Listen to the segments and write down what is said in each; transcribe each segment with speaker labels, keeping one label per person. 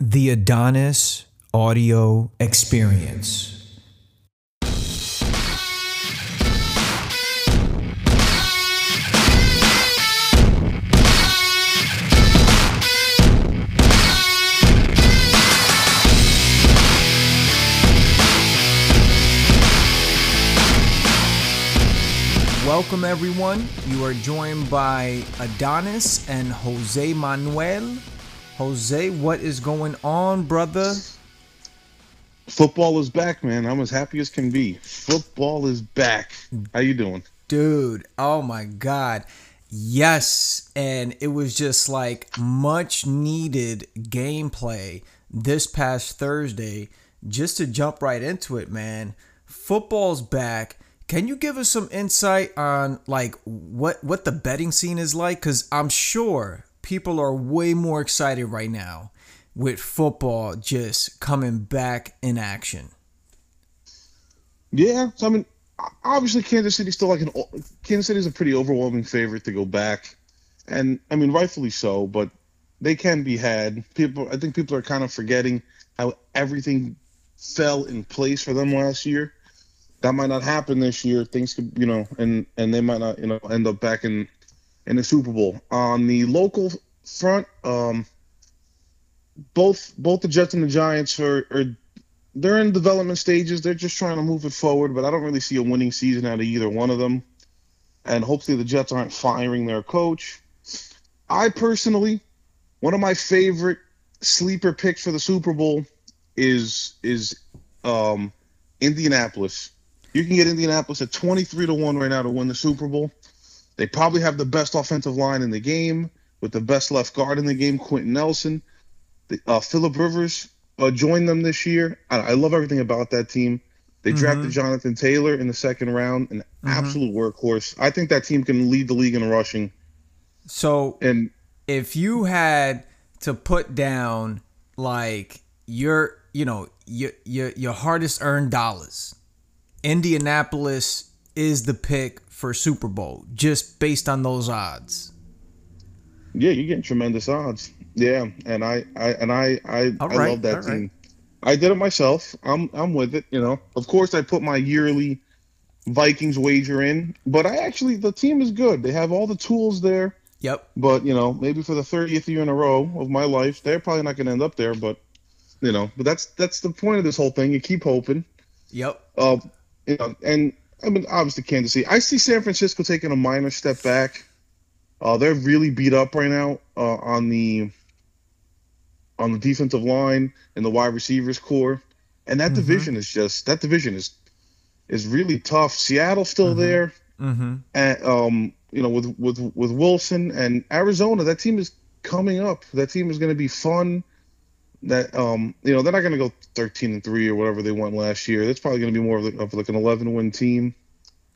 Speaker 1: The Adonis Audio Experience. Welcome, everyone. You are joined by Adonis and Jose Manuel. Jose, what is going on, brother?
Speaker 2: Football is back, man. I'm as happy as can be. Football is back. How you doing?
Speaker 1: Dude, oh my god. Yes, and it was just like much needed gameplay this past Thursday. Just to jump right into it, man. Football's back. Can you give us some insight on like what what the betting scene is like cuz I'm sure people are way more excited right now with football just coming back in action.
Speaker 2: Yeah, so I mean, obviously Kansas City's still like an Kansas City's a pretty overwhelming favorite to go back, and I mean rightfully so, but they can be had. People, I think people are kind of forgetting how everything fell in place for them last year. That might not happen this year. Things could, you know, and and they might not, you know, end up back in in the Super Bowl. On the local front, um, both both the Jets and the Giants are, are they're in development stages. They're just trying to move it forward, but I don't really see a winning season out of either one of them. And hopefully the Jets aren't firing their coach. I personally, one of my favorite sleeper picks for the Super Bowl is is um, Indianapolis. You can get Indianapolis at 23 to 1 right now to win the Super Bowl. They probably have the best offensive line in the game with the best left guard in the game, Quenton Nelson. The, uh, Philip Rivers uh, joined them this year. I, I, love everything about that team. They mm-hmm. drafted Jonathan Taylor in the second round, an mm-hmm. absolute workhorse. I think that team can lead the league in rushing.
Speaker 1: So, and if you had to put down like your, you know, your your your hardest earned dollars, Indianapolis is the pick for Super Bowl just based on those odds.
Speaker 2: Yeah, you're getting tremendous odds. Yeah, and I, I and I, I, I love that team. Right. I did it myself. I'm, I'm with it. You know, of course, I put my yearly Vikings wager in, but I actually the team is good. They have all the tools there.
Speaker 1: Yep.
Speaker 2: But you know, maybe for the 30th year in a row of my life, they're probably not going to end up there. But you know, but that's that's the point of this whole thing. You keep hoping.
Speaker 1: Yep.
Speaker 2: Uh, you know, and I mean, obviously Kansas City. I see San Francisco taking a minor step back. Uh, they're really beat up right now uh, on the on the defensive line and the wide receivers core, and that mm-hmm. division is just that division is is really tough. Seattle's still mm-hmm. there,
Speaker 1: mm-hmm.
Speaker 2: and um, you know, with with with Wilson and Arizona, that team is coming up. That team is going to be fun that um you know they're not going to go 13 and 3 or whatever they went last year. That's probably going to be more of, like, of like an 11 win team.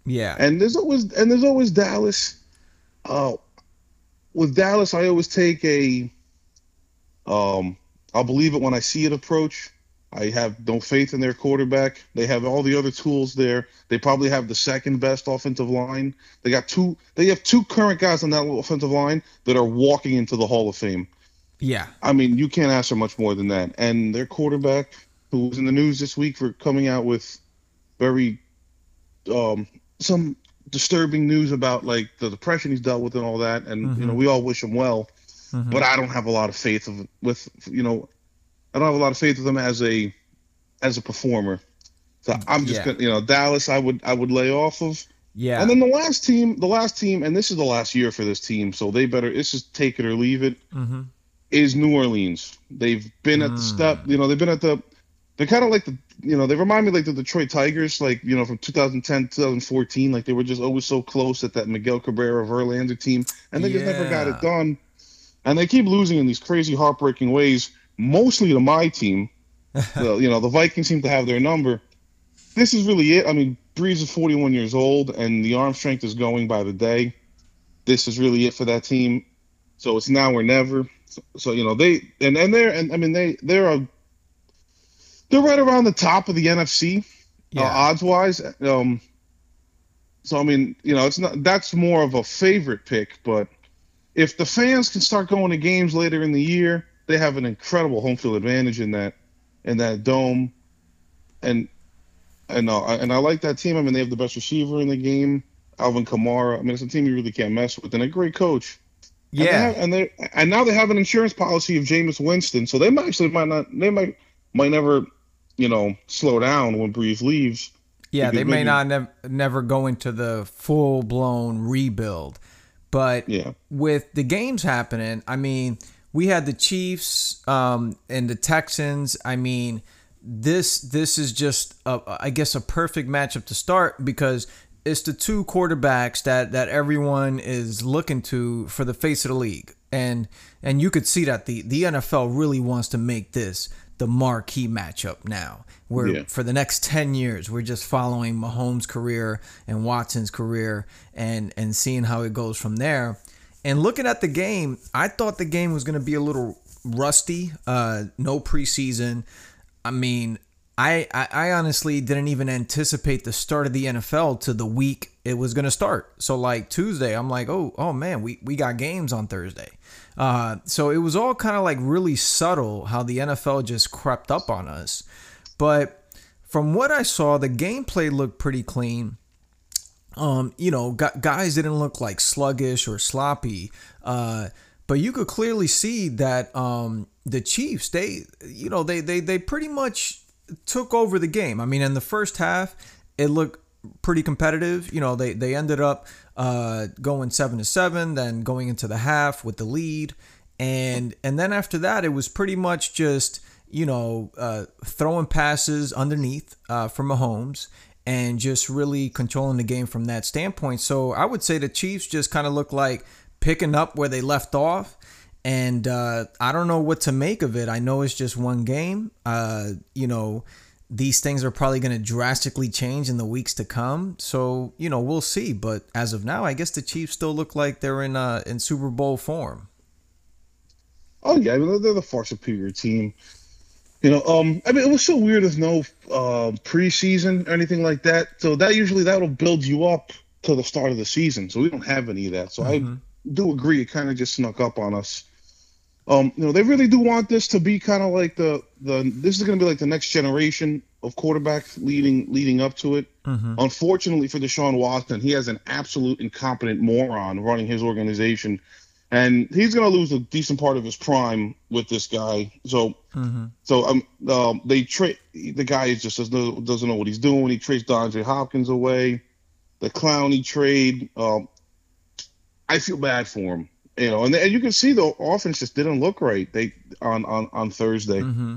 Speaker 1: Yeah.
Speaker 2: And there's always and there's always dallas. Uh with dallas i always take a um i'll believe it when i see it approach. I have no faith in their quarterback. They have all the other tools there. They probably have the second best offensive line. They got two they have two current guys on that offensive line that are walking into the hall of fame
Speaker 1: yeah.
Speaker 2: I mean, you can't ask for much more than that. And their quarterback, who was in the news this week for coming out with very um, some disturbing news about like the depression he's dealt with and all that. And mm-hmm. you know, mm-hmm. we all wish him well. Mm-hmm. But I don't have a lot of faith of, with you know, I don't have a lot of faith with him as a as a performer. So I'm just yeah. gonna you know Dallas. I would I would lay off of.
Speaker 1: Yeah.
Speaker 2: And then the last team, the last team, and this is the last year for this team, so they better. It's just take it or leave it.
Speaker 1: Mm-hmm
Speaker 2: is New Orleans. They've been at the hmm. step, you know, they've been at the they're kind of like the you know, they remind me like the Detroit Tigers, like, you know, from 2010, 2014, like they were just always so close at that Miguel Cabrera Verlander team, and they yeah. just never got it done. And they keep losing in these crazy, heartbreaking ways, mostly to my team. the, you know, the Vikings seem to have their number. This is really it. I mean, Brees is 41 years old, and the arm strength is going by the day. This is really it for that team. So it's now or never. So, so, you know they and and they're and I mean they they're a they're right around the top of the NFC uh, yeah. uh, odds wise. Um, so I mean you know it's not that's more of a favorite pick, but if the fans can start going to games later in the year, they have an incredible home field advantage in that in that dome, and and uh, and I like that team. I mean, they have the best receiver in the game, Alvin Kamara. I mean, it's a team you really can't mess with, and a great coach.
Speaker 1: Yeah,
Speaker 2: and they, have, and they and now they have an insurance policy of Jameis Winston, so they might actually might not they might might never, you know, slow down when Brees leaves.
Speaker 1: Yeah, they may maybe, not nev- never go into the full blown rebuild, but
Speaker 2: yeah.
Speaker 1: with the games happening, I mean, we had the Chiefs um, and the Texans. I mean, this this is just a, I guess a perfect matchup to start because it's the two quarterbacks that that everyone is looking to for the face of the league. And and you could see that the the NFL really wants to make this the marquee matchup now. Where yeah. for the next 10 years we're just following Mahomes' career and Watson's career and and seeing how it goes from there. And looking at the game, I thought the game was going to be a little rusty. Uh, no preseason. I mean, I, I, I honestly didn't even anticipate the start of the NFL to the week it was going to start. So like Tuesday, I'm like, oh oh man, we we got games on Thursday. Uh, so it was all kind of like really subtle how the NFL just crept up on us. But from what I saw, the gameplay looked pretty clean. Um, you know, guys didn't look like sluggish or sloppy. Uh, but you could clearly see that um, the Chiefs, they, you know, they they they pretty much took over the game. I mean, in the first half, it looked pretty competitive. You know, they they ended up uh, going seven to seven, then going into the half with the lead, and and then after that, it was pretty much just you know uh, throwing passes underneath uh, for Mahomes and just really controlling the game from that standpoint. So I would say the Chiefs just kind of look like picking up where they left off. And uh, I don't know what to make of it. I know it's just one game. Uh, you know, these things are probably going to drastically change in the weeks to come. So you know, we'll see. But as of now, I guess the Chiefs still look like they're in uh, in Super Bowl form.
Speaker 2: Oh yeah, I mean, they're the far superior team. You know, um, I mean, it was so weird. There's no uh, preseason or anything like that. So that usually that'll build you up to the start of the season. So we don't have any of that. So mm-hmm. I do agree. It kind of just snuck up on us. Um, you know, they really do want this to be kind of like the the. This is going to be like the next generation of quarterbacks leading leading up to it. Mm-hmm. Unfortunately for Deshaun Watson, he has an absolute incompetent moron running his organization and he's going to lose a decent part of his prime with this guy. So, mm-hmm. so um, um, they trade the guy just doesn't doesn't know what he's doing. He trades DeAndre Hopkins away, the Clowney trade. Um, I feel bad for him, you know, and, and you can see the offense just didn't look right. They on on on Thursday. Mm-hmm.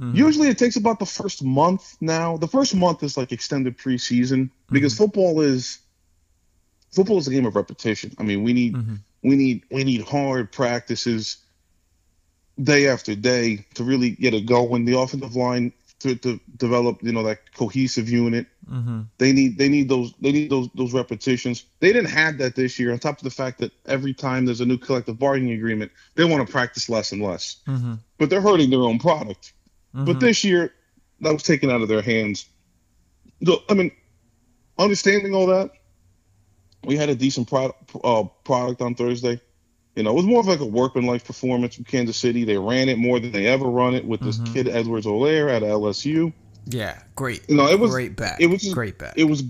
Speaker 2: Mm-hmm. Usually it takes about the first month now. The first month is like extended preseason because mm-hmm. football is football is a game of repetition. I mean, we need mm-hmm. We need we need hard practices day after day to really get it going. The offensive line to, to develop, you know, that cohesive unit. Mm-hmm. They need they need those they need those those repetitions. They didn't have that this year. On top of the fact that every time there's a new collective bargaining agreement, they want to practice less and less. Mm-hmm. But they're hurting their own product. Mm-hmm. But this year, that was taken out of their hands. I mean, understanding all that, we had a decent product uh, product on Thursday. You know, it was more of like a workmanlike performance from Kansas City. They ran it more than they ever run it with this mm-hmm. kid Edwards-Helaire at LSU.
Speaker 1: Yeah, great.
Speaker 2: You know, it was
Speaker 1: great back.
Speaker 2: It was just,
Speaker 1: great back.
Speaker 2: It was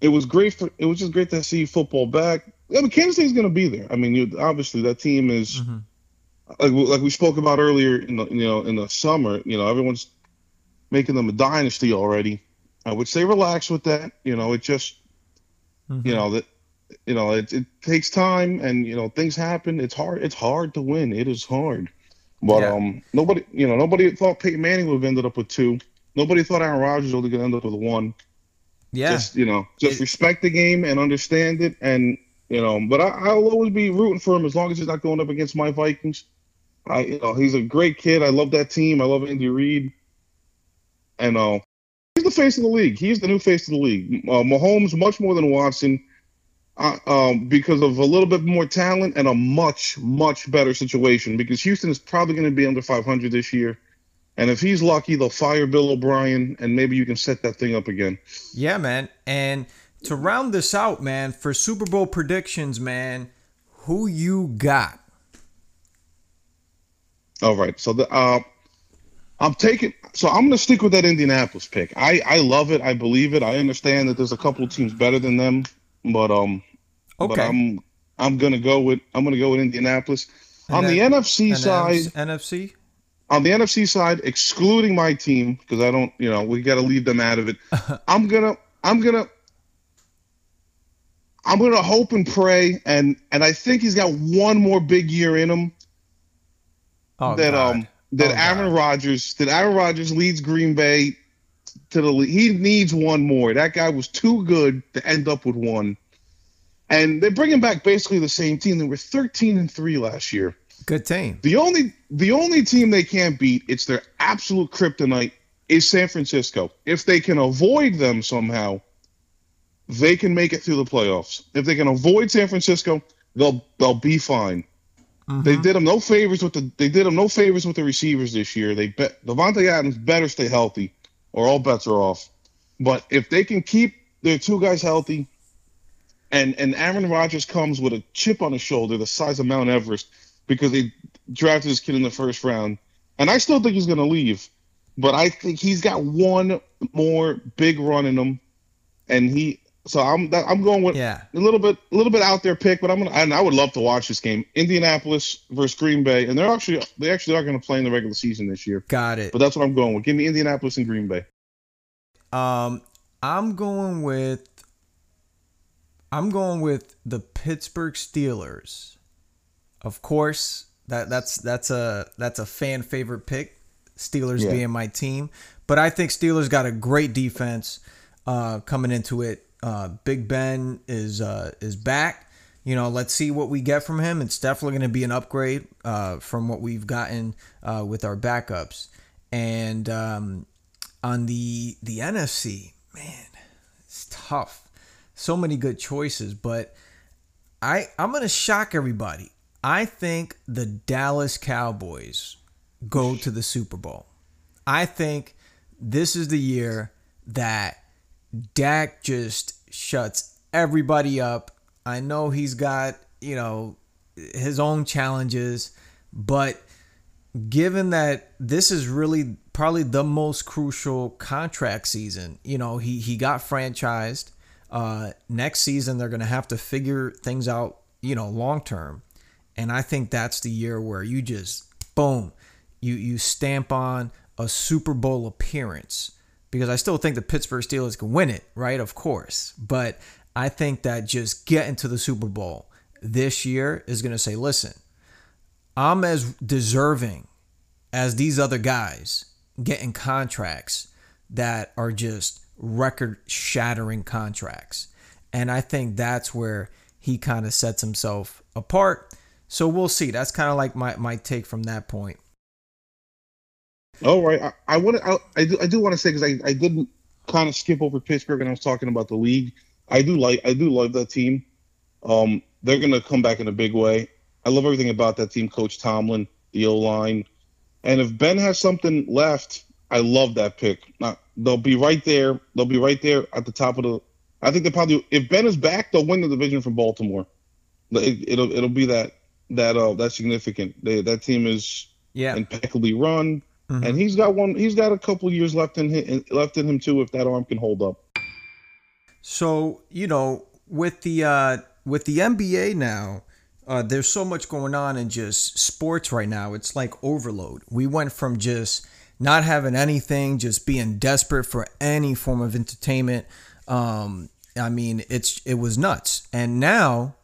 Speaker 2: it was great for it was just great to see football back. I mean, Kansas City's going to be there. I mean, you, obviously that team is mm-hmm. like like we spoke about earlier in the you know in the summer. You know, everyone's making them a dynasty already. I would say relax with that. You know, it just mm-hmm. you know that you know, it, it takes time and, you know, things happen. It's hard. It's hard to win. It is hard. But yeah. um, nobody, you know, nobody thought Peyton Manning would have ended up with two. Nobody thought Aaron Rodgers was going to end up with one.
Speaker 1: Yeah.
Speaker 2: Just, you know, just it, respect the game and understand it. And, you know, but I, I'll always be rooting for him as long as he's not going up against my Vikings. I, you know, he's a great kid. I love that team. I love Andy Reid. And uh, he's the face of the league. He's the new face of the league. Uh, Mahomes, much more than Watson uh, um, because of a little bit more talent and a much, much better situation. Because Houston is probably going to be under 500 this year. And if he's lucky, they'll fire Bill O'Brien and maybe you can set that thing up again.
Speaker 1: Yeah, man. And to round this out, man, for Super Bowl predictions, man, who you got?
Speaker 2: All right. So the uh, I'm taking. So I'm going to stick with that Indianapolis pick. I I love it. I believe it. I understand that there's a couple of teams better than them, but um,
Speaker 1: Okay.
Speaker 2: but I'm I'm gonna go with I'm gonna go with Indianapolis.
Speaker 1: And
Speaker 2: on the NFC side,
Speaker 1: NFC.
Speaker 2: On the NFC side, excluding my team because I don't, you know, we got to leave them out of it. I'm gonna, I'm gonna, I'm gonna hope and pray, and and I think he's got one more big year in him
Speaker 1: Oh,
Speaker 2: that
Speaker 1: God.
Speaker 2: um that
Speaker 1: Oh,
Speaker 2: Aaron Rodgers that Aaron Rodgers leads Green Bay to the league. He needs one more. That guy was too good to end up with one. And they're bringing back basically the same team. They were 13 and three last year.
Speaker 1: Good team.
Speaker 2: The only the only team they can't beat, it's their absolute kryptonite, is San Francisco. If they can avoid them somehow, they can make it through the playoffs. If they can avoid San Francisco, they'll they'll be fine. They
Speaker 1: Mhm.
Speaker 2: did them no favors with the they did them no favors with the receivers this year. They bet Davante Adams better stay healthy, or all bets are off. But if they can keep their two guys healthy, and and Aaron Rodgers comes with a chip on his shoulder the size of Mount Everest because they drafted this kid in the first round, and I still think he's going to leave, but I think he's got one more big run in him, and he. So I'm I'm going with
Speaker 1: Yeah.
Speaker 2: a little bit a little bit out there pick, but I'm gonna and I would love to watch this game. Indianapolis versus Green Bay, and they're actually they actually are going to play in the regular season this year.
Speaker 1: Got it.
Speaker 2: But that's what I'm going with. Give me Indianapolis and Green Bay.
Speaker 1: Um, I'm going with. I'm going with the Pittsburgh Steelers. Of course, that that's that's a that's a fan favorite pick. Steelers
Speaker 2: Yeah.
Speaker 1: being my team, but I think Steelers got a great defense uh, coming into it. Uh, Big Ben is uh, is back. You know, let's see what we get from him. It's definitely going to be an upgrade uh, from what we've gotten uh, with our backups. And um, on the the NFC, man, it's tough. So many good choices, but I I'm gonna shock everybody. I think the Dallas Cowboys go to the Super Bowl. I think this is the year that Dak just shuts everybody up. I know he's got, you know, his own challenges, but given that this is really probably the most crucial contract season, you know, he he got franchised. Uh, next season they're gonna have to figure things out, you know, long term, and I think that's the year where you just boom, you you stamp on a Super Bowl appearance because I still think the Pittsburgh Steelers can win it, right? Of course, but I think that just getting to the Super Bowl this year is gonna say, listen, I'm as deserving as these other guys getting contracts that are just record shattering contracts. And I think that's where he kind of sets himself apart. So we'll see. That's kind of like my, my take from that point.
Speaker 2: All right, I, I want to. I, I do. I do want to say because I, I didn't kind of skip over Pittsburgh and I was talking about the league. I do like. I do love that team. Um, they're gonna come back in a big way. I love everything about that team. Coach Tomlin, the O line, and if Ben has something left, I love that pick. They'll be right there. They'll be right there at the top of the. I think they probably. If Ben is back, they'll win the division from Baltimore. It, it'll it'll be that that uh that significant. They, that team is
Speaker 1: Yeah.
Speaker 2: impeccably run,
Speaker 1: Mhm.
Speaker 2: and he's got one. He's got a couple years left in him, left in him too. If that arm can hold up.
Speaker 1: So you know, with the uh, with the NBA now, uh, there's so much going on in just sports right now. It's like overload. We went from just not having anything, just being desperate for any form of entertainment. Um, I mean, it's it was nuts, and now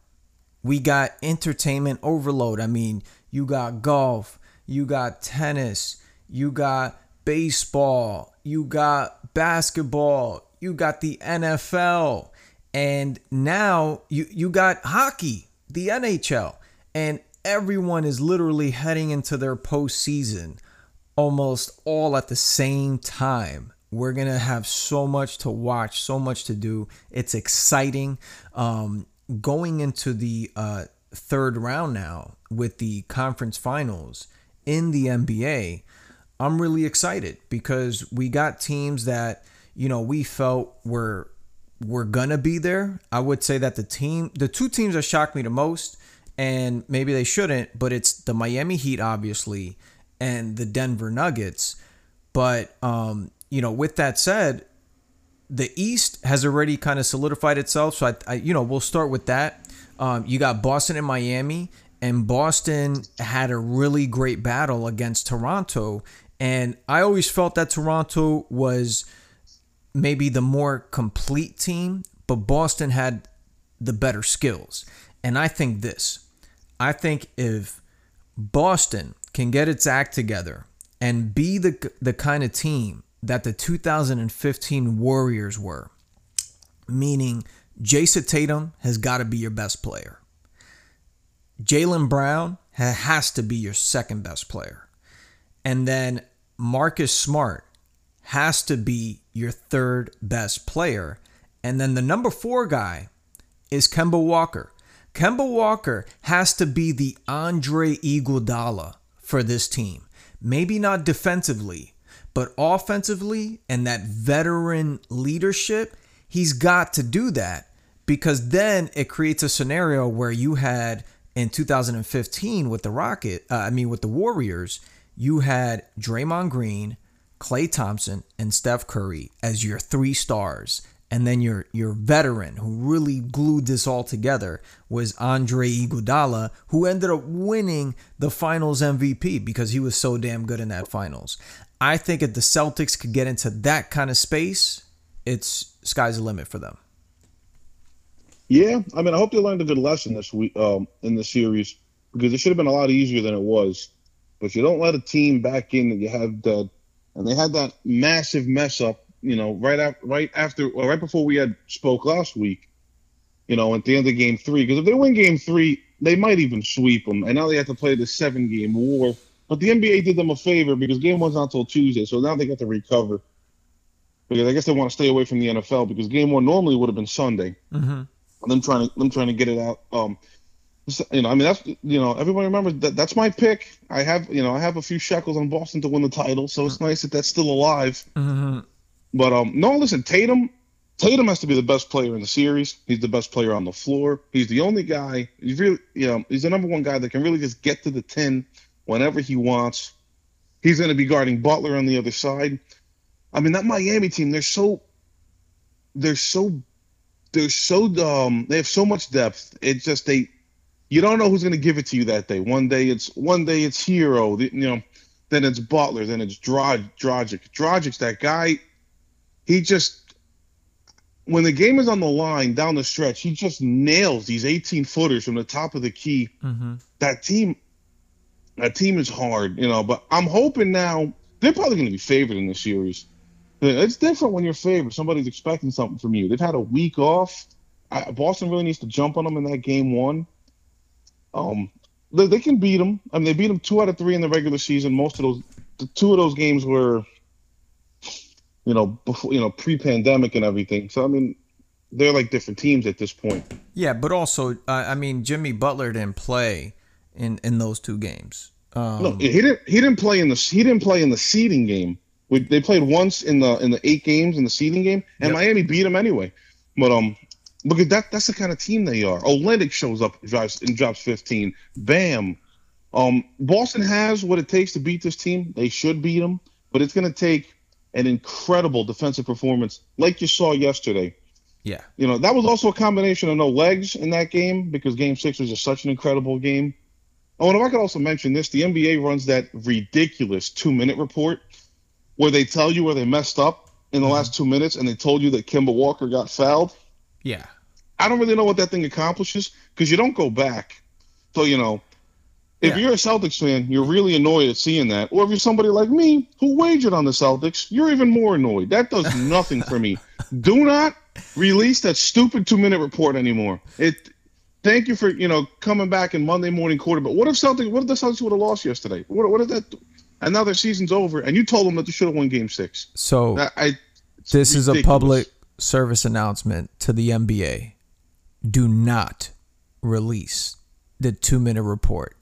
Speaker 1: we got entertainment overload. I mean, you got golf, you got tennis, you got baseball, you got basketball, you got the NFL, and now you you got hockey, the NHL, and everyone is literally heading into their postseason almost all at the same time. We're gonna have so much to watch, so much to do. It's exciting. Um, going into the uh, third round now with the conference finals in the NBA, I'm really excited because we got teams that you know we felt were were gonna be there. I would say that the team, the two teams that shocked me the most, and maybe they shouldn't, but it's the Miami Heat, obviously, and the Denver Nuggets. But um, you know, with that said, the East has already kind of solidified itself. So I, I you know, we'll start with that. Um, you got Boston and Miami, and Boston had a really great battle against Toronto. And I always felt that Toronto was maybe the more complete team, but Boston had the better skills. And I think this I think if Boston can get its act together and be the, the kind of team that the 2015 Warriors were, meaning Jayson Tatum has got to be your best player. Jaylen Brown has to be your second best player. And then Marcus Smart has to be your third best player. And then the number four guy is Kemba Walker. Kemba Walker has to be the Andre Iguodala for this team. Maybe not defensively, but offensively and that veteran leadership, he's got to do that because then it creates a scenario where you had in 2015 with the Rocket, uh, I mean with the Warriors, you had Draymond Green, Klay Thompson, and Steph Curry as your three stars. And then your your veteran who really glued this all together was Andre Iguodala, who ended up winning the Finals MVP because he was so damn good in that Finals. I think if the Celtics could get into that kind of space, it's sky's the limit for them.
Speaker 2: Yeah, I mean, I hope they learned a good lesson this week um, in the series because it should have been a lot easier than it was. But you don't let a team back in that you have dead, and they had that massive mess up. You know, right after, right after, right before we had spoke last week. You know, at the end of game three, because if they win game three, they might even sweep them. And now they have to play the seven game war. But the NBA did them a favor because game one's not until Tuesday, so now they get to recover. Because I guess they want to stay away from the NFL because game one normally would have been Sunday.
Speaker 1: Mm-hmm
Speaker 2: them trying to them trying to get it out. Um, you know, I mean that's you know everybody remembers that that's my pick. I have you know I have a few shekels on Boston to win the title, so it's nice that that's still alive.
Speaker 1: Mm-hmm.
Speaker 2: But um, no, listen, Tatum. Tatum has to be the best player in the series. He's the best player on the floor. He's the only guy. He's really, you know, he's the number one guy that can really just get to the ten whenever he wants. He's going to be guarding Butler on the other side. I mean, that Miami team, they're so, they're so they're so um they have so much depth. It's just they you don't know who's going to give it to you that day. One day it's one day it's Herro, you know, then it's Butler, then it's Drog, Dragic. Dragic's that guy. He just when the game is on the line down the stretch, he just nails these 18 footers from the top of the key.
Speaker 1: Mm-hmm.
Speaker 2: That team, that team is hard, you know. But I'm hoping now they're probably going to be favored in the series. It's different when you're favored. Somebody's expecting something from you. They've had a week off. I, Boston really needs to jump on them in that game one. Um, they, they, can beat them. I mean, they beat them two out of three in the regular season. Most of those, the two of those games were, you know, before you know, pre-pandemic and everything. So I mean, they're like different teams at this point.
Speaker 1: Yeah, but also, uh, I mean, Jimmy Butler didn't play in in those two games. Um,
Speaker 2: no, he didn't. He didn't play in the. He didn't play in the seeding game. We, they played once in the in the eight games in the seeding game, and yep. Miami beat them anyway. But um, look at that. That's the kind of team they are. Olynyk shows up and drives and drops 15. Bam. Um, Boston has what it takes to beat this team. They should beat them, but it's going to take an incredible defensive performance, like you saw yesterday.
Speaker 1: Yeah.
Speaker 2: You know that was also a combination of no legs in that game because Game Six was just such an incredible game. Oh, and if I could also mention this, the NBA runs that ridiculous two-minute report where they tell you where they messed up in the mm-hmm. last two minutes and they told you that Kemba Walker got fouled.
Speaker 1: Yeah.
Speaker 2: I don't really know what that thing accomplishes because you don't go back. So, you know, if yeah. you're a Celtics fan, you're really annoyed at seeing that. Or if you're somebody like me who wagered on the Celtics, you're even more annoyed. That does nothing for me. Do not release that stupid two minute report anymore. It thank you for, you know, coming back in Monday morning quarter. But what if something? what if the Celtics would have lost yesterday? What, what if that and now their season's over, and you told them that they should have won Game Six.
Speaker 1: So
Speaker 2: that, I,
Speaker 1: this ridiculous. is a public service announcement to the NBA: Do not release the two-minute report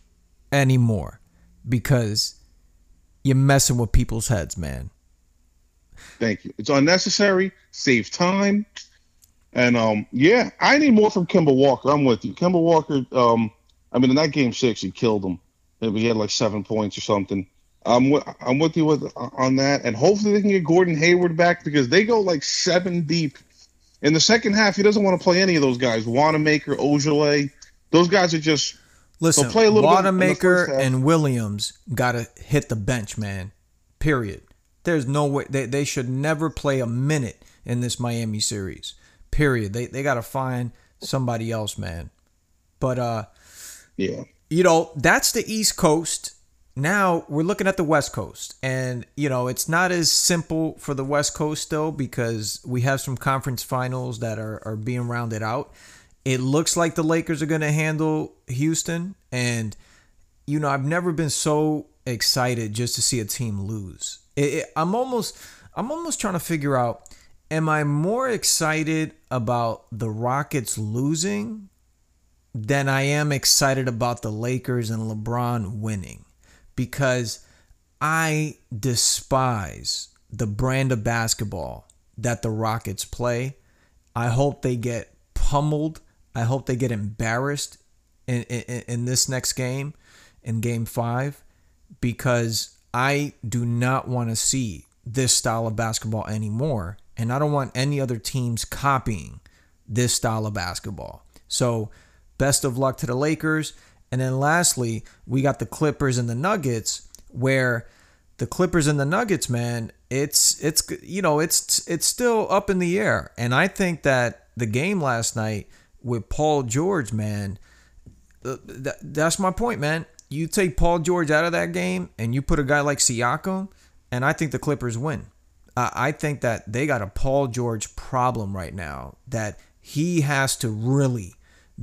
Speaker 1: anymore, because you're messing with people's heads, man.
Speaker 2: Thank you. It's unnecessary. Save time. And um, yeah, I need more from Kemba Walker. I'm with you. Kemba Walker. Um, I mean, in that game six, he killed him. Maybe he had like seven points or something I'm with, I'm with you with on that, and hopefully they can get Gordon Hayward back because they go like seven deep. In the second half, he doesn't want to play any of those guys. Wanamaker, Ojeleye, those guys are just
Speaker 1: listen. Play a little Wanamaker and Williams got to hit the bench, man. Period. There's no way they, they should never play a minute in this Miami series. Period. They they got to find somebody else, man. But uh,
Speaker 2: yeah,
Speaker 1: you know that's the East Coast now we're looking at the West Coast, and you know it's not as simple for the West Coast still because we have some conference finals that are are being rounded out. It looks like the Lakers are going to handle Houston, and you know I've never been so excited just to see a team lose. It, it, I'm almost I'm almost trying to figure out: Am I more excited about the Rockets losing than I am excited about the Lakers and LeBron winning? because I despise the brand of basketball that the Rockets play. I hope they get pummeled. I hope they get embarrassed in, in, in this next game, in game five, because I do not want to see this style of basketball anymore. And I don't want any other teams copying this style of basketball. So, best of luck to the Lakers. And then lastly, we got the Clippers and the Nuggets where the Clippers and the Nuggets, man, it's it's you know, it's it's still up in the air. And I think that the game last night with Paul George, man, uh, that's my point, man. You take Paul George out of that game and you put a guy like Siakam, and I think the Clippers win. I think that they got a Paul George problem right now that he has to really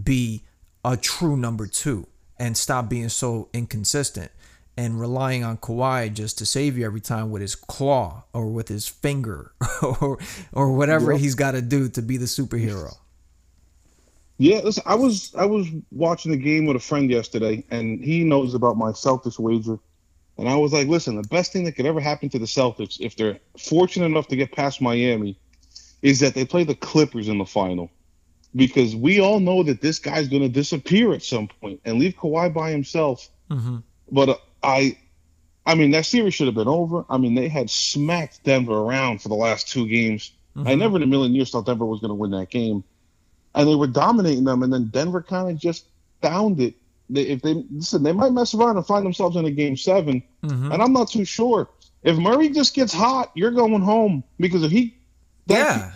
Speaker 1: be a true number two and stop being so inconsistent and relying on Kawhi just to save you every time with his claw or with his finger or or whatever yep. he's got to do to be the superhero.
Speaker 2: Yeah, listen, I was I was watching the game with a friend yesterday, and he knows about my Celtics wager, and I was like, listen, the best thing that could ever happen to the Celtics if they're fortunate enough to get past Miami, is that they play the Clippers in the final because we all know that this guy's going to disappear at some point and leave Kawhi by himself. Mm-hmm. But uh, I, I mean, that series should have been over. I mean, they had smacked Denver around for the last two games. Mm-hmm. I never in a million years thought Denver was going to win that game, and they were dominating them. And then Denver kind of just found it. They, if they listen, they might mess around and find themselves in a game 7 mm-hmm. and I'm not too sure. If Murray just gets hot, you're going home because if he,
Speaker 1: yeah,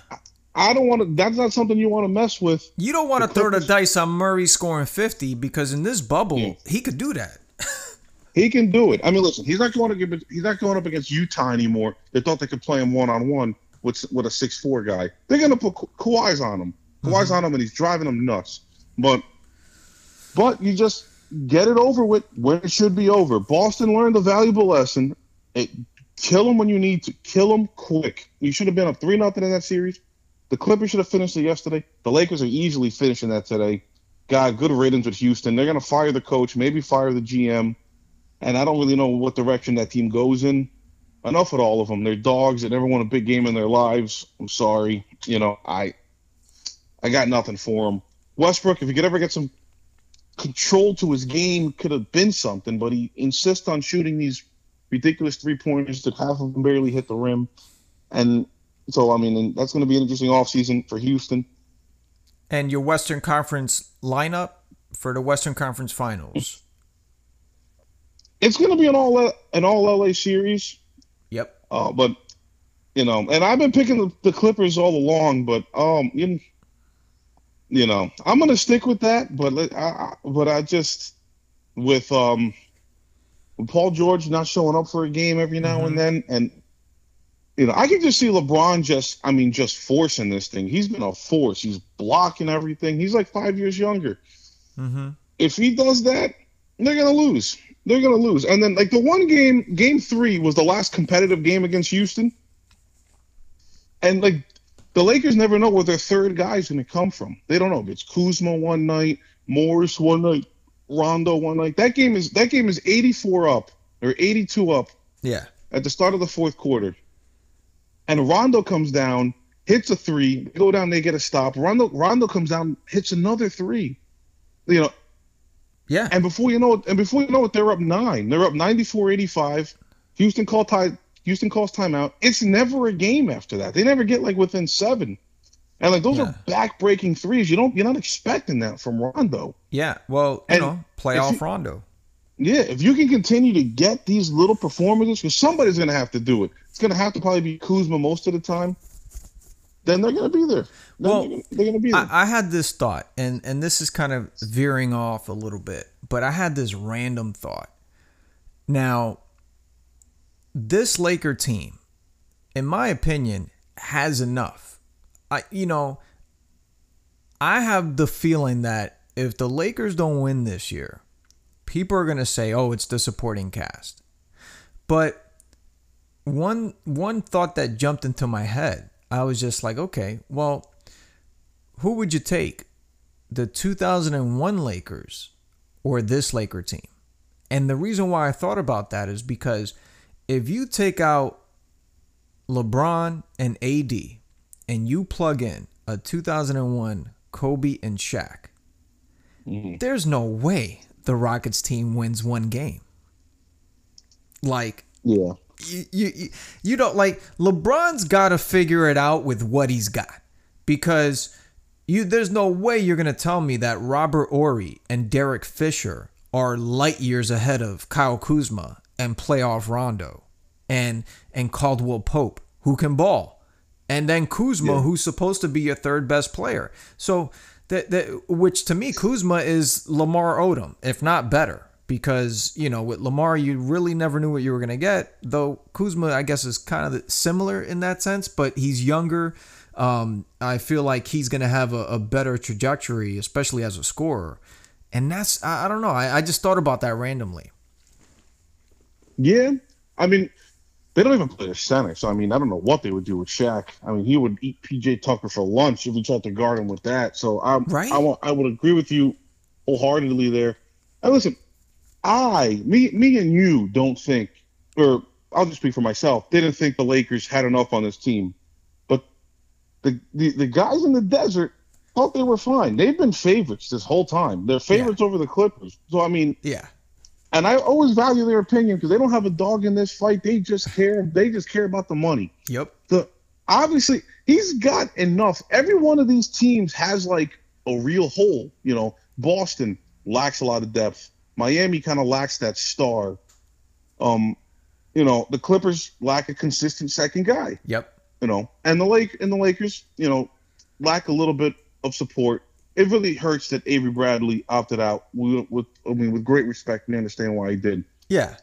Speaker 2: I don't want to. That's not something you want to mess with.
Speaker 1: You don't want to throw the dice on Murray scoring fifty because in this bubble yeah. he could do that.
Speaker 2: he can do it. I mean, listen, he's not going to give. He's not going up against Utah anymore. They thought they could play him one on one with with a six four guy. They're going to put Ka- Kawhi's on him. Kawhi's mm-hmm. on him, and he's driving them nuts. But but you just get it over with when it should be over. Boston learned a valuable lesson. It, kill them when you need to. Kill them quick. You should have been up three nothing in that series. The Clippers should have finished it yesterday. The Lakers are easily finishing that today. God, good riddance with Houston. They're going to fire the coach, maybe fire the GM, and I don't really know what direction that team goes in. Enough with all of them. They're dogs that never won a big game in their lives. I'm sorry. You know, I I got nothing for them. Westbrook, if you could ever get some control to his game, could have been something, but he insists on shooting these ridiculous three pointers that half of them barely hit the rim. And so I mean, that's going to be an interesting offseason for Houston.
Speaker 1: And your Western Conference lineup for the Western Conference Finals.
Speaker 2: It's going to be an all an all LA series.
Speaker 1: Yep.
Speaker 2: Uh, but you know, and I've been picking the, the Clippers all along, but um, you, you know, I'm going to stick with that. But I, but I just with um, Paul George not showing up for a game every now mm-hmm. and then, and you know, I can just see LeBron just, I mean, just forcing this thing. He's been a force. He's blocking everything. He's like five years younger. Mm-hmm. If he does that, they're gonna lose. They're gonna lose. And then, like the one game, game three was the last competitive game against Houston, and like the Lakers never know where their third guy is gonna come from. They don't know if it's Kuzma one night, Morris one night, Rondo one night. That game is that game is 84 up or 82 up.
Speaker 1: Yeah.
Speaker 2: At the start of the fourth quarter and Rondo comes down, hits a three. They go down, they get a stop. Rondo Rondo comes down, hits another three. You know.
Speaker 1: Yeah.
Speaker 2: And before you know it, and before you know it, they're up nine. They're up 94-85. Houston call time. Houston calls timeout. It's never a game after that. They never get like within seven. And like those
Speaker 1: Yeah.
Speaker 2: are back breaking threes. You don't you're not expecting that from Rondo.
Speaker 1: Yeah. Well, you
Speaker 2: And
Speaker 1: know, playoff
Speaker 2: you-
Speaker 1: Rondo.
Speaker 2: Yeah, if you can continue to get these little performances, because somebody's gonna have to do it. It's gonna have to probably be Kuzma most of the time. Then they're gonna be there. Then
Speaker 1: Well,
Speaker 2: they're, gonna, they're gonna be there.
Speaker 1: I, I had this thought, and and this is kind of veering off a little bit, but I had this random thought. Now, this Laker team, in my opinion, has enough. I you know, I have the feeling that if the Lakers don't win this year, people are going to say, "Oh, it's the supporting cast." But one one thought that jumped into my head, I was just like, "Okay, well, who would you take? The 2001 Lakers or this Laker team?" And the reason why I thought about that is because if you take out LeBron and AD and you plug in a 2001 Kobe and Shaq,
Speaker 2: Mhm.
Speaker 1: there's no way the Rockets team wins one game. Like
Speaker 2: Yeah.
Speaker 1: you, you, you- don't like LeBron's got to figure it out with what he's got because you there's no way you're gonna tell me that Robert Horry and Derek Fisher are light years ahead of Kyle Kuzma and playoff Rondo and and Caldwell Pope who can ball. And then Kuzma
Speaker 2: Yeah.
Speaker 1: who's supposed to be your third best player. So that, that which to me Kuzma is Lamar Odom if not better. Because you know with Lamar you really never knew what you were going to get. Though Kuzma I guess is kind of similar in that sense but he's younger. Um, I feel like he's going to have a, a better trajectory especially as a scorer. And that's I, I don't know. I, I just thought about that randomly
Speaker 2: Yeah. I mean, they don't even play a center, so I mean, I don't know what they would do with Shaq. I mean, he would eat PJ Tucker for lunch if we tried to guard him with that. So I,
Speaker 1: Right.
Speaker 2: I, I would agree with you wholeheartedly there. And listen, I, me, me, and you don't think, or I'll just speak for myself, didn't think the Lakers had enough on this team, but the the, the guys in the desert thought they were fine. They've been favorites this whole time. They're favorites over the Clippers. So I mean,
Speaker 1: yeah
Speaker 2: and I always value their opinion because they don't have a dog in this fight. They just care. They just care about the money.
Speaker 1: yep
Speaker 2: The obviously he's got enough. Every one of these teams has like a real hole. You know, Boston lacks a lot of depth. Miami kind of lacks that star. Um, you know, the Clippers lack a consistent second guy.
Speaker 1: yep
Speaker 2: You know, and the Lake and the Lakers, you know, lack a little bit of support. It really hurts that Avery Bradley opted out. We, with I mean, with great respect, we understand why he did.
Speaker 1: yeah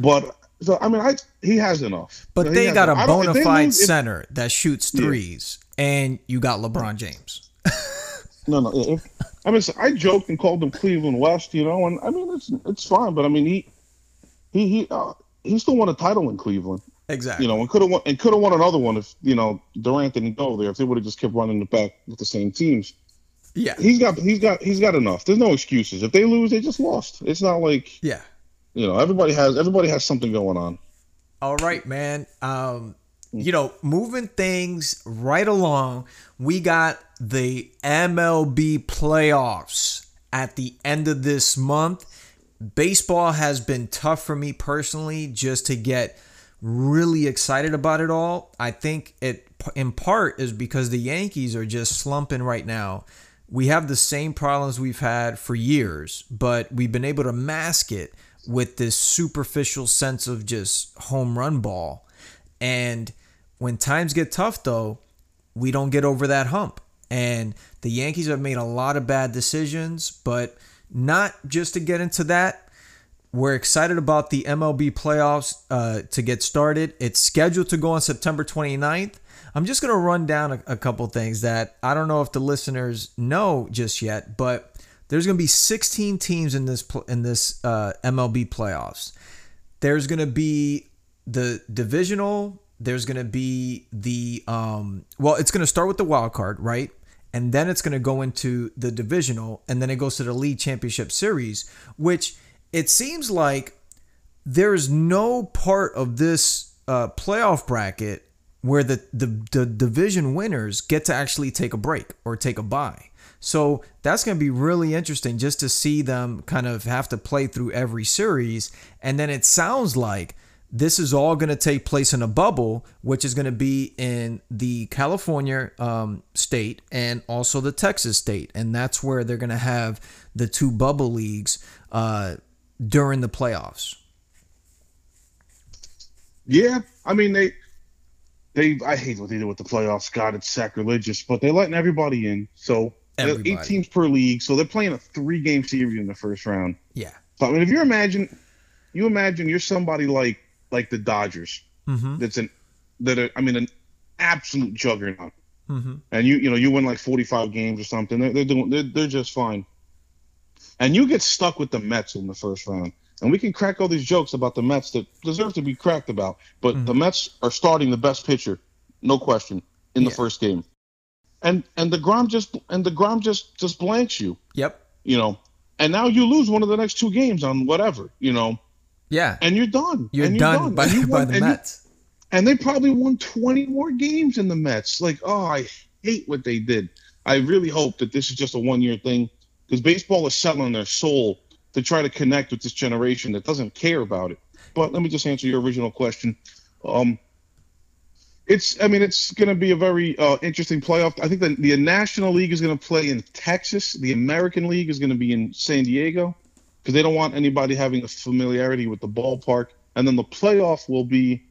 Speaker 2: But so I mean, I he has enough.
Speaker 1: But
Speaker 2: he
Speaker 1: they got a
Speaker 2: enough. I
Speaker 1: bona fide
Speaker 2: lose- if-
Speaker 1: center that shoots
Speaker 2: Yeah.
Speaker 1: threes, and you got LeBron James.
Speaker 2: no, no. If, I mean, so I joked and called them Cleveland West, you know, and I mean it's it's fine, but I mean he he he uh, he still won a title in Cleveland,
Speaker 1: Exactly.
Speaker 2: you know, and could have won and could have won another one if you know Durant didn't go there. If they would have just kept running it back with the same teams,
Speaker 1: yeah.
Speaker 2: he's got he's got he's got enough. There's no excuses. If they lose, they just lost. It's not like
Speaker 1: Yeah.
Speaker 2: you know everybody has everybody has something going on.
Speaker 1: All right, man. Um, you know, moving things right along, we got the MLB playoffs at the end of this month. Baseball has been tough for me personally just to get really excited about it all. I think it in part is because the Yankees are just slumping right now. We have the same problems we've had for years, but we've been able to mask it with this superficial sense of just home run ball. And when times get tough, though, we don't get over that hump. And the Yankees have made a lot of bad decisions, but not just to get into that. We're excited about the MLB playoffs uh, to get started. It's scheduled to go on September 29th. I'm just going to run down a, a couple things that I don't know if the listeners know just yet, but there's going to be 16 teams in this in this uh, MLB playoffs. There's going to be the divisional. There's going to be the um, well, it's going to start with the wild card, right? And then it's going to go into the divisional, and then it goes to the league championship series, which it seems like there's no part of this uh, playoff bracket where the, the the division winners get to actually take a break or take a bye. So that's going to be really interesting just to see them kind of have to play through every series. And then it sounds like this is all going to take place in a bubble, which is going to be in the California um, state and also the Texas state. And that's where they're going to have the two bubble leagues uh, during the playoffs.
Speaker 2: Yeah, I mean they they I hate what they did with the playoffs. God, it's sacrilegious, but they're letting everybody in. So
Speaker 1: Everybody.
Speaker 2: eight teams per league, so they're playing a three game series in the first round.
Speaker 1: Yeah.
Speaker 2: So I mean, if you imagine, you imagine you're somebody like like the Dodgers,
Speaker 1: Mm-hmm.
Speaker 2: that's an that are, I mean an absolute juggernaut,
Speaker 1: Mm-hmm.
Speaker 2: and you you know you win like 45 games or something. They're, they're doing they're, they're just fine, and you get stuck with the Mets in the first round. And we can crack all these jokes about the Mets that deserve to be cracked about, but
Speaker 1: Mhm.
Speaker 2: the Mets are starting the best pitcher, no question, in the first game, and and the deGrom just and the deGrom just just blanks you,
Speaker 1: Yep.
Speaker 2: you know, and now you lose one of the next two games on whatever, you know,
Speaker 1: Yeah.
Speaker 2: and you're done.
Speaker 1: You're
Speaker 2: and
Speaker 1: done, by,
Speaker 2: And you
Speaker 1: by the
Speaker 2: and you-
Speaker 1: Mets.
Speaker 2: and they probably won 20 more games in the Mets. Like, oh, I hate what they did. I really hope that this is just a one year thing because baseball is selling their soul to try to connect with this generation that doesn't care about it. But let me just answer your original question. Um, it's, I mean, it's going to be a very uh, interesting playoff. I think the, the National League is going to play in Texas. The American League is going to be in San Diego because they don't want anybody having a familiarity with the ballpark. And then the playoff will be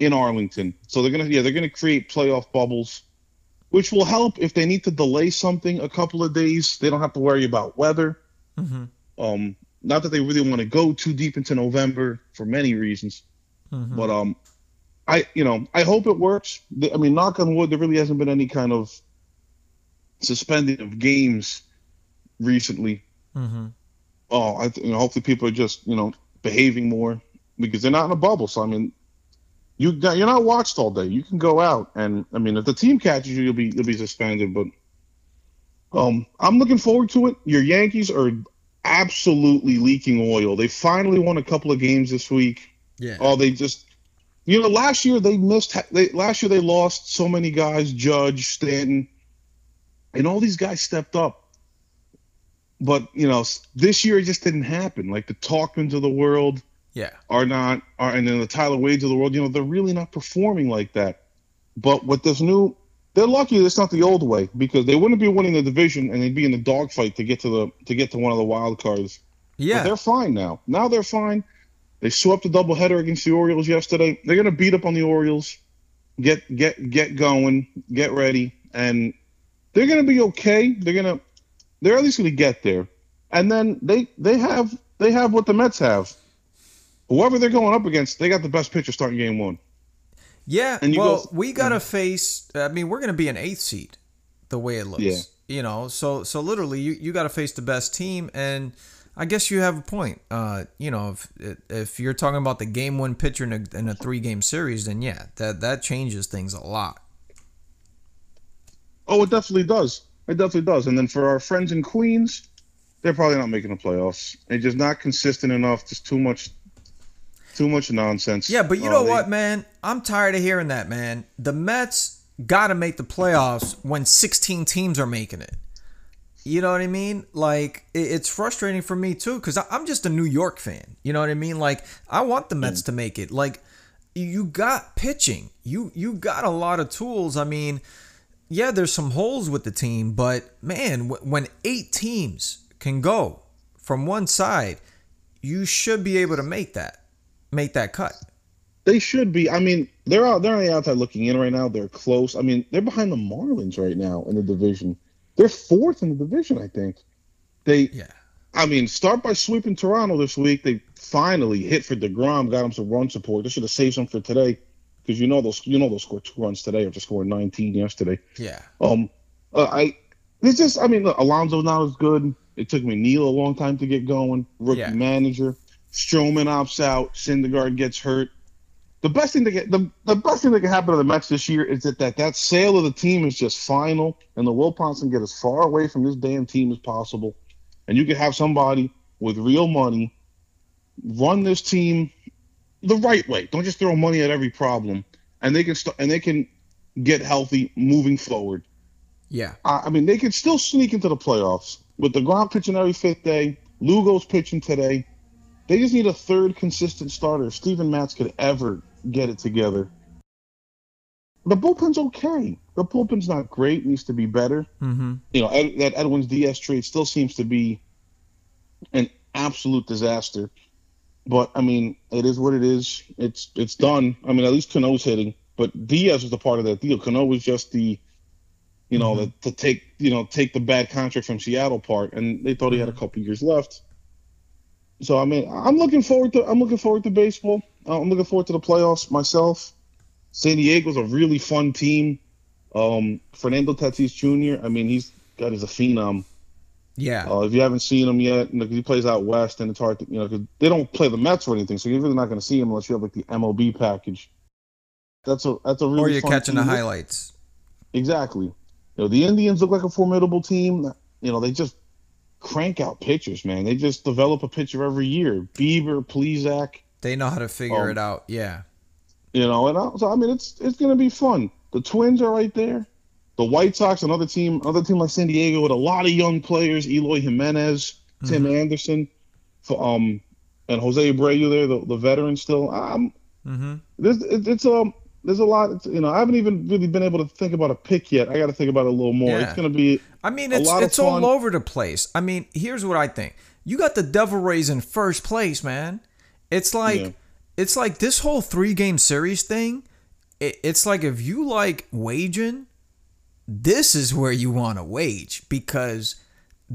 Speaker 2: in Arlington. So they're gonna yeah they're gonna create playoff bubbles, which will help if they need to delay something a couple of days. They don't have to worry about weather.
Speaker 1: Mm-hmm.
Speaker 2: Um, not that they really want to go too deep into November for many reasons,
Speaker 1: Mm-hmm.
Speaker 2: but um, I you know I hope it works. I mean, knock on wood, there really hasn't been any kind of suspending of games recently.
Speaker 1: mm-hmm.
Speaker 2: Oh, I th- you know, hopefully people are just you know behaving more because they're not in a bubble. So I mean, you got, you're not watched all day. You can go out and I mean, if the team catches you, you'll be you'll be suspended. But um, I'm looking forward to it. Your Yankees are absolutely leaking oil. They finally won a couple of games this week.
Speaker 1: Yeah.
Speaker 2: Oh, they just. You know, last year they missed. They last year they lost so many guys, Judge, Stanton, and all these guys stepped up. But you know, this year it just didn't happen. Like the Tauchmans of the world
Speaker 1: Yeah.
Speaker 2: are not, are, and then the Tyler Wades of the world. You know, they're really not performing like that. But with this new, they're lucky it's not the old way because they wouldn't be winning the division and they'd be in the dogfight to get to the to get to one of the wild cards. But
Speaker 1: Yeah.
Speaker 2: they're fine now. Now they're fine. They swept a doubleheader against the Orioles yesterday. They're gonna beat up on the Orioles. Get get get going. Get ready, and they're gonna be okay. They're gonna they're at least gonna get there. And then they they have they have what the Mets have. Whoever they're going up against, they got the best pitcher starting game one.
Speaker 1: Yeah, well,
Speaker 2: go-
Speaker 1: we gotta face. I mean, we're gonna be an eighth seed, the way it looks.
Speaker 2: Yeah.
Speaker 1: You know, so so literally, you you gotta face the best team, and I guess you have a point. Uh, you know, if if you're talking about the game one pitcher in a, in a three game series, then yeah, that that changes things a lot.
Speaker 2: Oh, it definitely does. It definitely does. And then for our friends in Queens, they're probably not making the playoffs. They're just not consistent enough. Just too much, too much nonsense.
Speaker 1: Yeah, but you know what, man? I'm tired of hearing that, man. The Mets got to make the playoffs when 16 teams are making it. You know what I mean? Like it's frustrating for me too because I'm just a New York fan. You know what I mean? Like I want the Mets mm. to make it. Like you got pitching. You you got a lot of tools. I mean, yeah, there's some holes with the team, but man, when eight teams can go from one side, you should be able to make that make that cut.
Speaker 2: They should be. I mean, they're out. They're on the outside looking in right now. They're close. I mean, they're behind the Marlins right now in the division. They're fourth in the division, I think. They.
Speaker 1: Yeah.
Speaker 2: I mean, start by sweeping Toronto this week. They finally hit for Degrom, got him some run support. They should have saved some for today, because you know those you know they'll score two runs today after scoring 19 yesterday.
Speaker 1: Yeah.
Speaker 2: Um, uh, I it's just I mean, look, Alonso now is good. It took McNeil a long time to get going. Rookie
Speaker 1: Yeah.
Speaker 2: manager. Stroman opts out. Syndergaard gets hurt. The best thing that get the, the best thing that can happen to the Mets this year is that, that that sale of the team is just final, and the Wilpons can get as far away from this damn team as possible, and you can have somebody with real money run this team the right way. Don't just throw money at every problem, and they can st- and they can get healthy moving forward.
Speaker 1: Yeah.
Speaker 2: I I mean, they could still sneak into the playoffs with the deGrom pitching every fifth day. Lugo's pitching today. They just need a third consistent starter. If Steven Matz could ever get it together. The bullpen's okay. The bullpen's not great. Needs to be better.
Speaker 1: Mm-hmm.
Speaker 2: You know, Ed, that Edwin Diaz trade still seems to be an absolute disaster. But I mean, it is what it is. It's it's done. I mean, at least Cano's hitting, but Diaz was a part of that deal. Cano was just the, you know,
Speaker 1: Mhm.
Speaker 2: the, to take you know take the bad contract from Seattle part, and they thought he had a couple years left. So I mean, I'm looking forward to I'm looking forward to baseball. Uh, I'm looking forward to the playoffs myself. San Diego's a really fun team. Um, Fernando Tatis Jr. I mean, he's God is a phenom.
Speaker 1: Yeah.
Speaker 2: Uh, if you haven't seen him yet, you know, he plays out west, and it's hard to, you know, 'cause they don't play the Mets or anything, so you're really not going to see him unless you have like the MLB package. That's a that's a really
Speaker 1: or you're catching the highlights.
Speaker 2: Exactly. You know, the Indians look like a formidable team. You know, they just crank out pitchers, man. They just develop a pitcher every year. Bieber, Plesac,
Speaker 1: They know how to figure
Speaker 2: Um,
Speaker 1: it out. Yeah.
Speaker 2: you know, and I, so I mean, it's it's going to be fun. The Twins are right there. The White Sox, another team, another team like San Diego with a lot of young players. Eloy Jimenez, Tim
Speaker 1: Mhm.
Speaker 2: Anderson, for, um, and Jose Abreu there, the, the veteran still. Um,
Speaker 1: Mm-hmm.
Speaker 2: there's it, it's um there's a lot. You know, I haven't even really been able to think about a pick yet. I got to think about it a little more.
Speaker 1: Yeah.
Speaker 2: It's going to be
Speaker 1: I mean, it's it's all over the place. I mean, here's what I think. You got the Devil Rays in first place, man. It's like
Speaker 2: Yeah.
Speaker 1: it's like this whole three game series thing. It, it's like if you like waging, this is where you want to wage because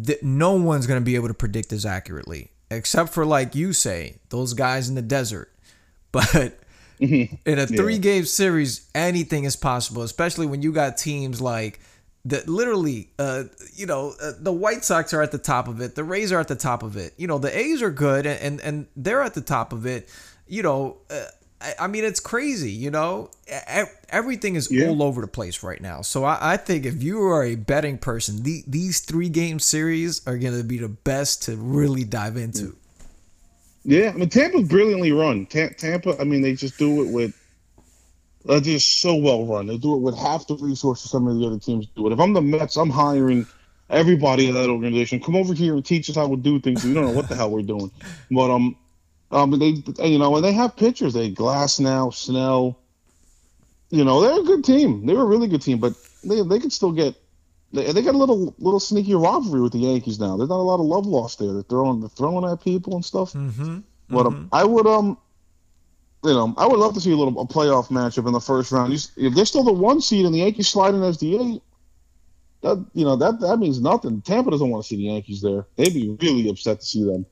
Speaker 1: th- no one's gonna be able to predict this accurately, except for like you say, those guys in the desert. But in a three game series, anything is possible, especially when you got teams like that literally, uh, you know, uh, the White Sox are at the top of it, the Rays are at the top of it. You know, the A's are good and and, and they're at the top of it. You know, uh, I, I mean, it's crazy. You know, E- everything is
Speaker 2: Yeah.
Speaker 1: all over the place right now. So I, I think if you are a betting person, the, these three game series are going to be the best to really dive into.
Speaker 2: Yeah, I mean Tampa's brilliantly run. Ta- Tampa, I mean they just do it with. They're just so well run. They do it with half the resources some of the other teams do it. If I'm the Mets, I'm hiring everybody in that organization. Come over here and teach us how to do things. We don't know what the hell we're doing, but um, um, they you know, and they have pitchers. They Glasnow, Snell. You know, they're a good team. They're a really good team, but they they could still get. They, they got a little little sneaky rivalry with the Yankees now. There's not a lot of love lost there. They're throwing they're throwing at people and stuff.
Speaker 1: Mm-hmm.
Speaker 2: But um, I would um, you know, I would love to see a little a playoff matchup in the first round. You If they're still the one seed and the Yankees sliding as the eight, that you know that that means nothing. Tampa doesn't want to see the Yankees there. They'd be really upset to see them.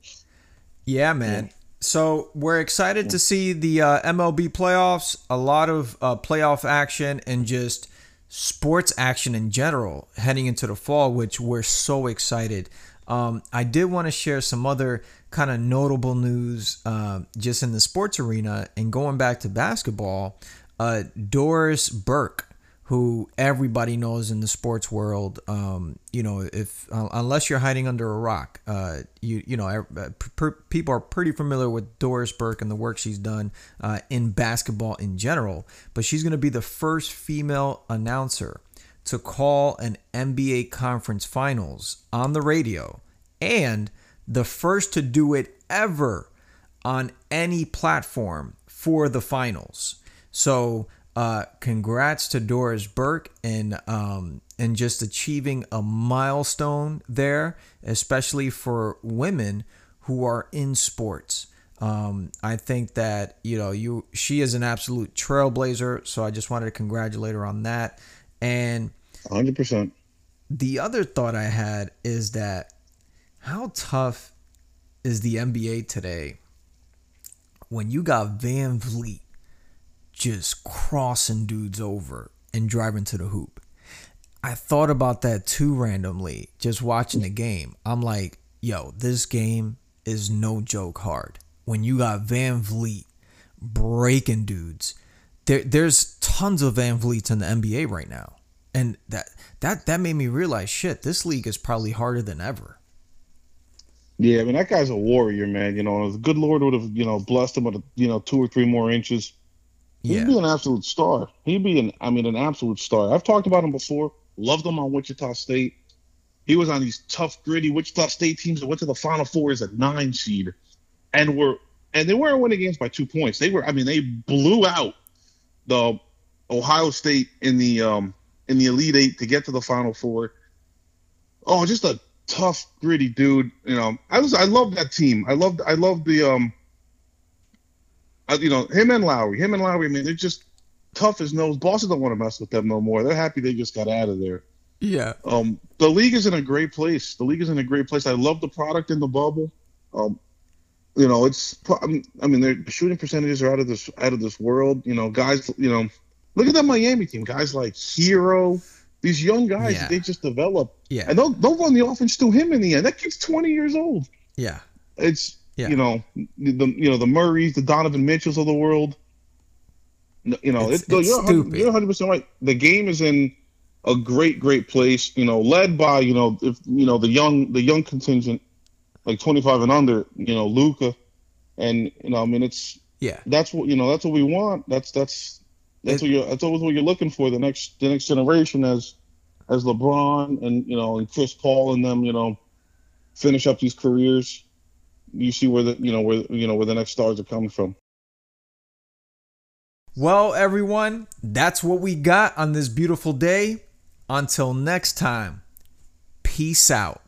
Speaker 1: Yeah, man. So we're excited to see the uh, MLB playoffs. A lot of uh, playoff action and just sports action in general heading into the fall, which we're so excited. Um, I did want to share some other kind of notable news uh, just in the sports arena and going back to basketball. Uh, Doris Burke, who everybody knows in the sports world, um, you know, if uh, unless you're hiding under a rock, uh, you you know, uh, per, people are pretty familiar with Doris Burke and the work she's done uh, in basketball in general. But she's going to be the first female announcer to call an NBA conference finals on the radio and the first to do it ever on any platform for the finals. So, uh, congrats to Doris Burke and um, and just achieving a milestone there, especially for women who are in sports. Um, I think that you know you she is an absolute trailblazer. So I just wanted to congratulate her on that. And
Speaker 2: 100. percent
Speaker 1: the other thought I had is that how tough is the NBA today when you got VanVleet just crossing dudes over and driving to the hoop? I thought about that too randomly, just watching the game. I'm like, yo, this game is no joke hard. When you got VanVleet breaking dudes, there, there's tons of Van Vliets in the NBA right now, and that that that made me realize, shit, this league is probably harder than ever.
Speaker 2: Yeah, I mean that guy's a warrior, man. You know, the good Lord would have you know blessed him with you know two or three more inches. He'd
Speaker 1: Yeah,
Speaker 2: be an absolute star. He'd be an, I mean, an absolute star. I've talked about him before. Loved him on Wichita State. He was on these tough, gritty Wichita State teams that went to the Final Four as a nine seed. and were and they weren't winning games by two points. They were, I mean, they blew out the Ohio State in the um in the Elite Eight to get to the Final Four. Oh, just a tough, gritty dude. You know, I was I love that team. I loved I loved the um. You know him and Lowry, him and Lowry. I mean, they're just tough as nose. Boston don't want to mess with them no more. They're happy they just got out of there.
Speaker 1: Yeah.
Speaker 2: Um, the league is in a great place. The league is in a great place. I love the product in the bubble. Um, you know, it's. I mean, their shooting percentages are out of this out of this world. You know, guys. You know, look at that Miami team. Guys like Herro, these young guys.
Speaker 1: Yeah.
Speaker 2: They just develop.
Speaker 1: Yeah.
Speaker 2: And they'll they'll run the offense through him in the end. That kid's twenty years old.
Speaker 1: Yeah.
Speaker 2: It's
Speaker 1: Yeah.
Speaker 2: you know the you know the Murrays, the Donovan Mitchells of the world. You know,
Speaker 1: It's-
Speaker 2: it's,
Speaker 1: it's
Speaker 2: you're 100
Speaker 1: stupid.
Speaker 2: you're 100 percent right. The game is in a great, great place. You know, led by you know if you know the young the young contingent, like 25 and under. You know, Luka, and you know, I mean, it's
Speaker 1: Yeah.
Speaker 2: that's what you know. That's what we want. That's that's that's
Speaker 1: It-
Speaker 2: what you're. That's always what you're looking for. The next the next generation as as LeBron and you know and Chris Paul and them. You know, finish up these careers. You see where the you know where you know where the next stars are coming from.
Speaker 1: Well, everyone, that's what we got on this beautiful day. Until next time, peace out.